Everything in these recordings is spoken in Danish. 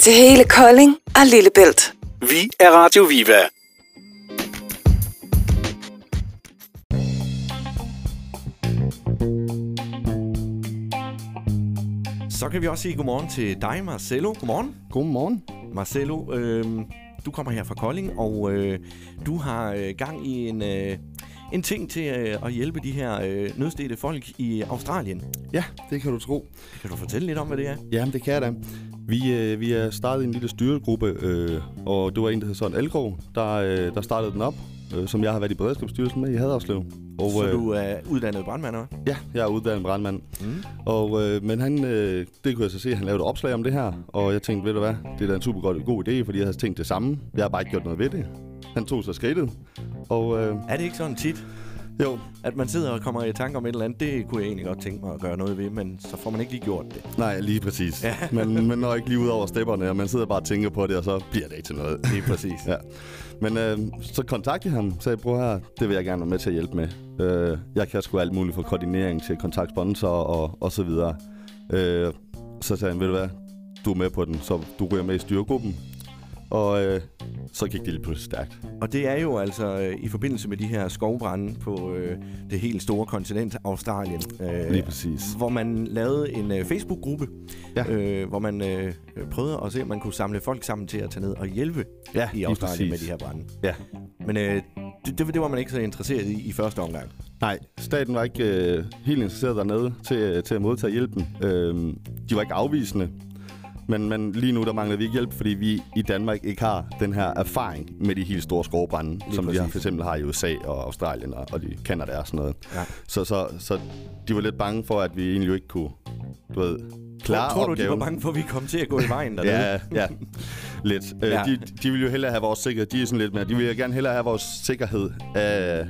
til hele Kolding og Lillebælt. Vi er Radio Viva. Så kan vi også sige godmorgen til dig, Marcelo. Godmorgen. Godmorgen. Marcelo, øh, du kommer her fra Kolding, og øh, du har øh, gang i en, øh, en ting til øh, at hjælpe de her øh, nødstede folk i Australien. Ja, det kan du tro. Kan du fortælle lidt om, hvad det er? Jamen, det kan jeg da. Vi, øh, vi er startet en lille styregruppe, øh, og det var en, der hed Søren Algrov, der, øh, der startede den op, øh, som jeg har været i beredskabsstyrelsen med i Haderslev. Og, Så øh, du er uddannet brandmand, eller Ja, jeg er uddannet brandmand. Mm. Og, øh, men han, øh, det kunne jeg så se, han lavede et opslag om det her, og jeg tænkte, ved du hvad, det er da en super god, god idé, fordi jeg havde tænkt det samme. Jeg har bare ikke gjort noget ved det. Han tog sig skridtet. Og, øh, er det ikke sådan tit? Jo. At man sidder og kommer i tanke om et eller andet, det kunne jeg egentlig godt tænke mig at gøre noget ved, men så får man ikke lige gjort det. Nej, lige præcis. Ja. men man når ikke lige ud over stepperne, og man sidder bare og tænker på det, og så bliver det ikke til noget. Lige præcis. ja. Men øh, så kontaktede ham, sagde, bror her, det vil jeg gerne være med til at hjælpe med. Øh, jeg kan sgu alt muligt for koordinering til kontaktsponsor og, og så videre. Øh, så sagde han, ved du hvad, du er med på den, så du ryger med i styregruppen. Og øh, så gik det lige pludselig stærkt. Og det er jo altså øh, i forbindelse med de her skovbrænde på øh, det helt store kontinent Australien. Øh, lige præcis. Hvor man lavede en øh, Facebook-gruppe, ja. øh, hvor man øh, prøvede at se, om man kunne samle folk sammen til at tage ned og hjælpe ja, i Australien med de her brænde. Ja. Men øh, det, det var man ikke så interesseret i i første omgang. Nej, staten var ikke øh, helt interesseret dernede til, til at modtage hjælpen. Øh, de var ikke afvisende. Men, men lige nu der mangler vi ikke hjælp, fordi vi i Danmark ikke har den her erfaring med de helt store skovbrænde, lige som præcis. vi har, for eksempel har i USA og Australien og, og de Canada og sådan noget. Ja. Så, så, så de var lidt bange for, at vi egentlig ikke kunne du ved, klare Tror du, opgaven. de var bange for, at vi kom til at gå i vejen dernede? ja, ja, lidt. Øh, ja. De, de vil jo hellere have vores sikkerhed. De er sådan lidt mere, de vil gerne hellere have vores sikkerhed af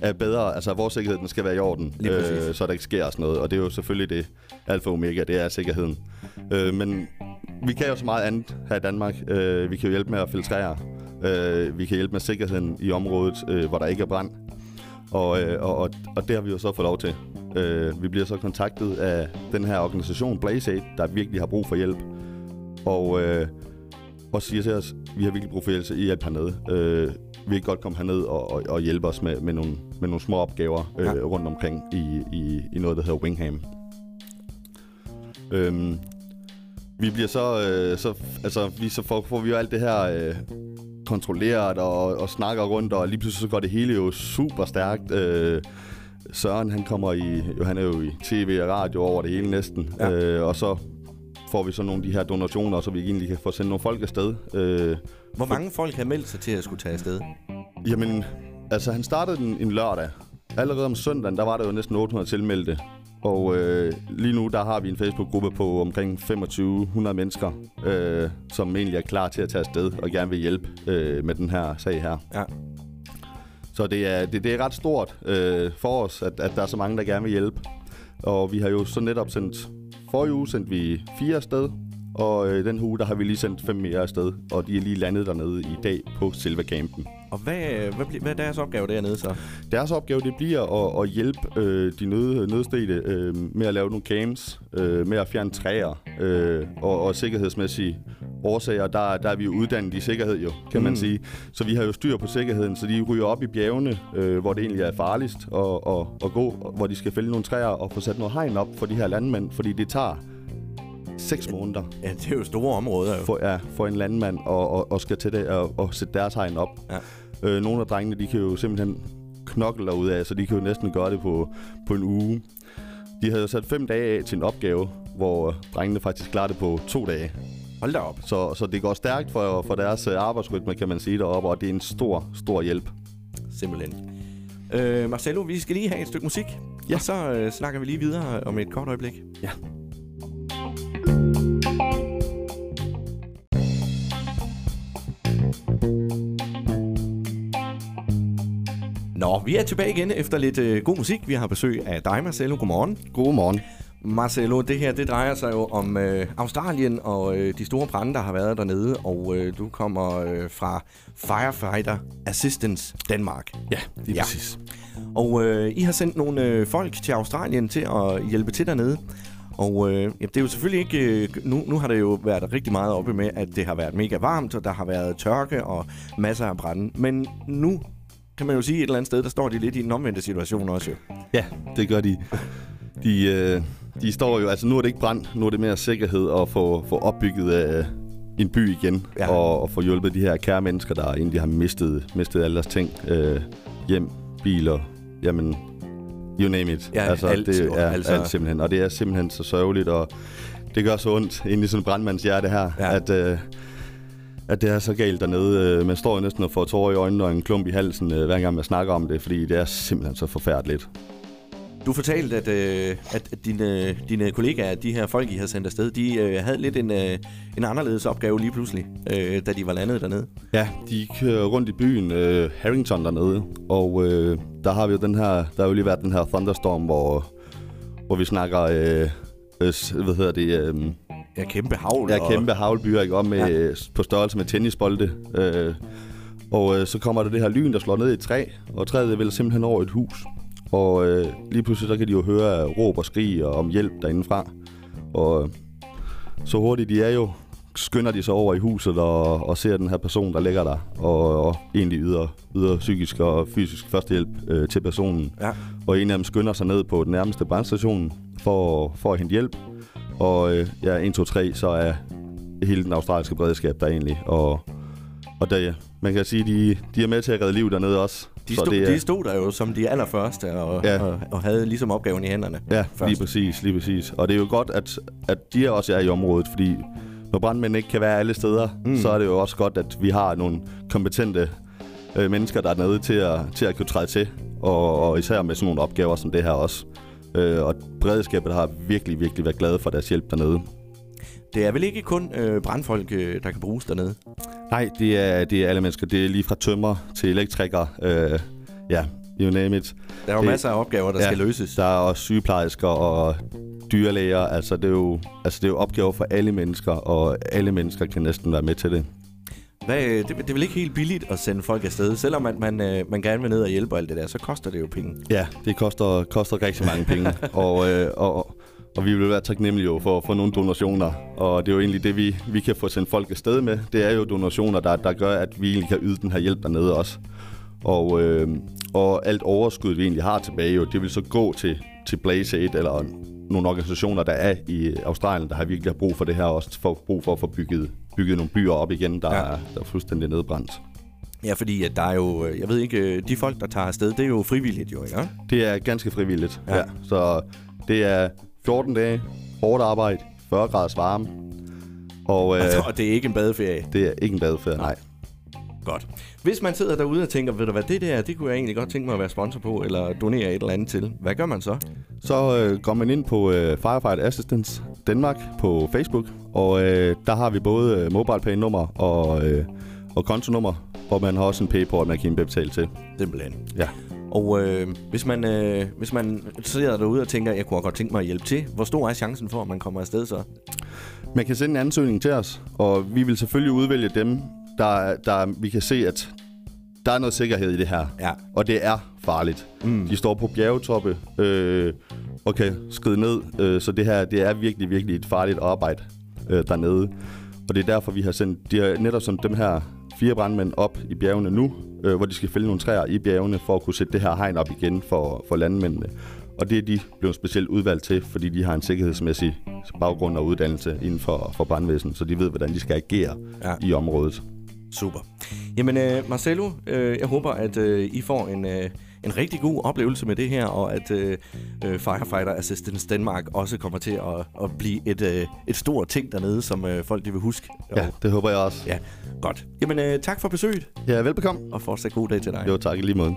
er bedre. Altså, vores sikkerhed den skal være i orden, øh, så der ikke sker sådan noget. Og det er jo selvfølgelig det alfa og omega, det er sikkerheden. Øh, men vi kan jo så meget andet her i Danmark. Øh, vi kan jo hjælpe med at filtrere. Øh, vi kan hjælpe med sikkerheden i området, øh, hvor der ikke er brand. Og, øh, og, og, og det har vi jo så fået lov til. Øh, vi bliver så kontaktet af den her organisation, Blaze Aid, der virkelig har brug for hjælp. Og, øh, og siger til os, vi har virkelig brug for hjælp, hjælp hernede. Øh, vi kan godt komme herned og, og, og hjælpe os med, med, nogle, med nogle små opgaver øh, ja. rundt omkring i, i, i noget, der hedder Wingham. Øhm, vi bliver så, øh, så altså, vi, så får, får vi jo alt det her øh, kontrolleret og, og snakker rundt, og lige pludselig så går det hele jo super stærkt. Øh, Søren, han kommer i, jo, han er jo i tv og radio over det hele næsten, ja. øh, og så får vi så nogle af de her donationer, så vi egentlig kan få sendt nogle folk afsted. Øh, Hvor mange folk har meldt sig til at skulle tage afsted? Jamen, altså han startede den en lørdag. Allerede om søndagen, der var der jo næsten 800 tilmeldte. Og øh, lige nu, der har vi en Facebook-gruppe på omkring 2500 mennesker, øh, som egentlig er klar til at tage afsted og gerne vil hjælpe øh, med den her sag her. Ja. Så det er, det, det er ret stort øh, for os, at, at der er så mange, der gerne vil hjælpe. Og vi har jo så netop sendt, forrige uge sendte vi fire afsted, og øh, den uge, der har vi lige sendt fem mere afsted, og de er lige landet dernede i dag på selve campen. Og hvad, hvad, hvad er deres opgave dernede så? Deres opgave, det bliver at, at hjælpe øh, de nød, nødstede øh, med at lave nogle camps, øh, med at fjerne træer, øh, og, og sikkerhedsmæssige årsager, der, der er vi jo uddannet i sikkerhed jo, kan mm. man sige. Så vi har jo styr på sikkerheden, så de ryger op i bjergene, øh, hvor det egentlig er farligst at, at, at gå, hvor de skal fælde nogle træer og få sat noget hegn op for de her landmænd, fordi det tager 6 måneder. Ja, det er jo store områder. Jo. For, ja, for en landmand og, og, og skal til det og, og sætte deres hegn op. Ja. Øh, nogle af drengene, de kan jo simpelthen knokle derud af, så de kan jo næsten gøre det på, på en uge. De havde sat fem dage af til en opgave, hvor drengene faktisk klarede det på to dage. Hold da op. Så, så det går stærkt for, for deres øh, arbejdsrytme, kan man sige deroppe, og det er en stor, stor hjælp. Simpelthen. Øh, Marcelo, vi skal lige have et stykke musik, ja. og så øh, snakker vi lige videre om et kort øjeblik. Ja. Nå, vi er tilbage igen efter lidt øh, god musik. Vi har besøg af dig, Marcelo. Godmorgen. Godmorgen. Marcelo, det her det drejer sig jo om øh, Australien og øh, de store brænde, der har været dernede, og øh, du kommer øh, fra Firefighter Assistance Danmark. Ja, det er ja. præcis. Og øh, I har sendt nogle øh, folk til Australien til at hjælpe til dernede. Og øh, ja, det er jo selvfølgelig ikke... Øh, nu, nu har det jo været rigtig meget oppe med, at det har været mega varmt, og der har været tørke og masser af brænde. Men nu kan man jo sige et eller andet sted, der står de lidt i den omvendte situation også. Jo. Ja, det gør de. De, øh, de står jo... Altså nu er det ikke brand, nu er det mere sikkerhed at få, få opbygget øh, en by igen. Ja. Og, og få hjulpet de her kære mennesker, der egentlig har mistet, mistet alle deres ting. Øh, hjem, biler, jamen You name it. Ja, altså, alt, det er altså. alt simpelthen. Og det er simpelthen så sørgeligt, og det gør så ondt ind i sådan en brandmands hjerte her, ja. at, øh, at det er så galt dernede. Øh, man står jo næsten og får tårer i øjnene og en klump i halsen, øh, hver gang man snakker om det, fordi det er simpelthen så forfærdeligt. Du fortalte, at, øh, at dine, dine kollegaer, de her folk, I har sendt afsted, de øh, havde lidt en, øh, en anderledes opgave lige pludselig, øh, da de var landet dernede. Ja, de kører rundt i byen øh, Harrington dernede, og øh, der har vi jo den her, der har jo lige været den her thunderstorm, hvor, hvor vi snakker, øh, øh, hvad hedder det... Øh, ja, kæmpe havl. Ja, kæmpe havlbyer, ikke? Om ja. på størrelse med tennisbolde. Øh, og øh, så kommer der det her lyn, der slår ned i et træ, og træet vil simpelthen over et hus. Og øh, lige pludselig så kan de jo høre råb og skrig og om hjælp derindefra. Og øh, så hurtigt de er jo, skynder de sig over i huset og, og ser den her person, der ligger der, og, og egentlig yder, yder psykisk og fysisk førstehjælp øh, til personen. Ja. Og en af dem skynder sig ned på den nærmeste brandstation for, for at hente hjælp. Og øh, ja, 1, 2, 3, så er hele den australske beredskab der egentlig. Og, og der, man kan sige, de, de er med til at redde liv dernede også. De, stod, det de stod der jo som de allerførste og, ja. og, og havde ligesom opgaven i hænderne. Ja, først. lige præcis, lige præcis. Og det er jo godt, at, at de også er i området, fordi når brandmænd ikke kan være alle steder, mm. så er det jo også godt, at vi har nogle kompetente øh, mennesker, der er nede til at, til at kunne træde til. Og, og især med sådan nogle opgaver som det her også. Øh, og beredskabet har virkelig, virkelig været glade for deres hjælp dernede. Det er vel ikke kun øh, brandfolk, øh, der kan bruges dernede? Nej, det er, det er alle mennesker. Det er lige fra tømmer til elektriker. Øh, ja, you name it. Der er jo det, masser af opgaver, der ja, skal løses. Der er også sygeplejersker og dyrlæger. Altså det, er jo, altså, det er jo opgaver for alle mennesker, og alle mennesker kan næsten være med til det. Hvad, det, det er vel ikke helt billigt at sende folk afsted? Selvom man, man, øh, man gerne vil ned og hjælpe og alt det der, så koster det jo penge. Ja, det koster, koster rigtig mange penge. og, øh, og, og vi vil være taknemmelige for, for nogle donationer. Og det er jo egentlig det, vi, vi kan få sendt folk afsted med. Det er jo donationer, der, der gør, at vi egentlig kan yde den her hjælp dernede også. Og, øh, og alt overskud, vi egentlig har tilbage, jo, det vil så gå til, til Blaze Aid, eller nogle organisationer, der er i Australien, der har virkelig har brug for det her også, for brug for at få bygget, bygget nogle byer op igen, der, ja. er, der er fuldstændig nedbrændt. Ja, fordi at der er jo, jeg ved ikke, de folk, der tager afsted, det er jo frivilligt jo, ikke? Det er ganske frivilligt, ja. ja. Så det er 14 dage, hårdt arbejde, 40 graders varme. Og, øh, og det er ikke en badeferie? Det er ikke en badeferie, nej. Godt. Hvis man sidder derude og tænker, ved du hvad, det der, det kunne jeg egentlig godt tænke mig at være sponsor på, eller donere et eller andet til. Hvad gør man så? Så øh, går man ind på øh, Firefight Assistance Danmark på Facebook, og øh, der har vi både øh, MobilePay-nummer og, øh, og kontonummer, og man har også en Paypal, man kan betale til. Simpelthen. Ja. Og øh, hvis, man, øh, hvis man sidder derude og tænker, jeg kunne godt tænke mig at hjælpe til, hvor stor er chancen for, at man kommer afsted så? Man kan sende en ansøgning til os, og vi vil selvfølgelig udvælge dem, der, der vi kan se, at der er noget sikkerhed i det her. Ja. Og det er farligt. Mm. De står på bjergetoppe øh, og kan skride ned, øh, så det her det er virkelig, virkelig et farligt arbejde øh, dernede. Og det er derfor, vi har sendt de har netop som dem her fire brandmænd op i bjergene nu, øh, hvor de skal fælde nogle træer i bjergene for at kunne sætte det her hegn op igen for, for landmændene. Og det er de blevet specielt udvalgt til, fordi de har en sikkerhedsmæssig baggrund og uddannelse inden for, for brandvæsen, så de ved, hvordan de skal agere ja. i området. Super. Jamen, uh, Marcelo, uh, jeg håber, at uh, I får en, uh, en rigtig god oplevelse med det her, og at uh, Firefighter Assistance Danmark også kommer til at, at blive et, uh, et stort ting dernede, som uh, folk de vil huske. Ja, det håber jeg også. Ja, godt. Jamen, uh, tak for besøget. Ja, velbekomme. Og fortsat god dag til dig. Jo, tak i lige måde.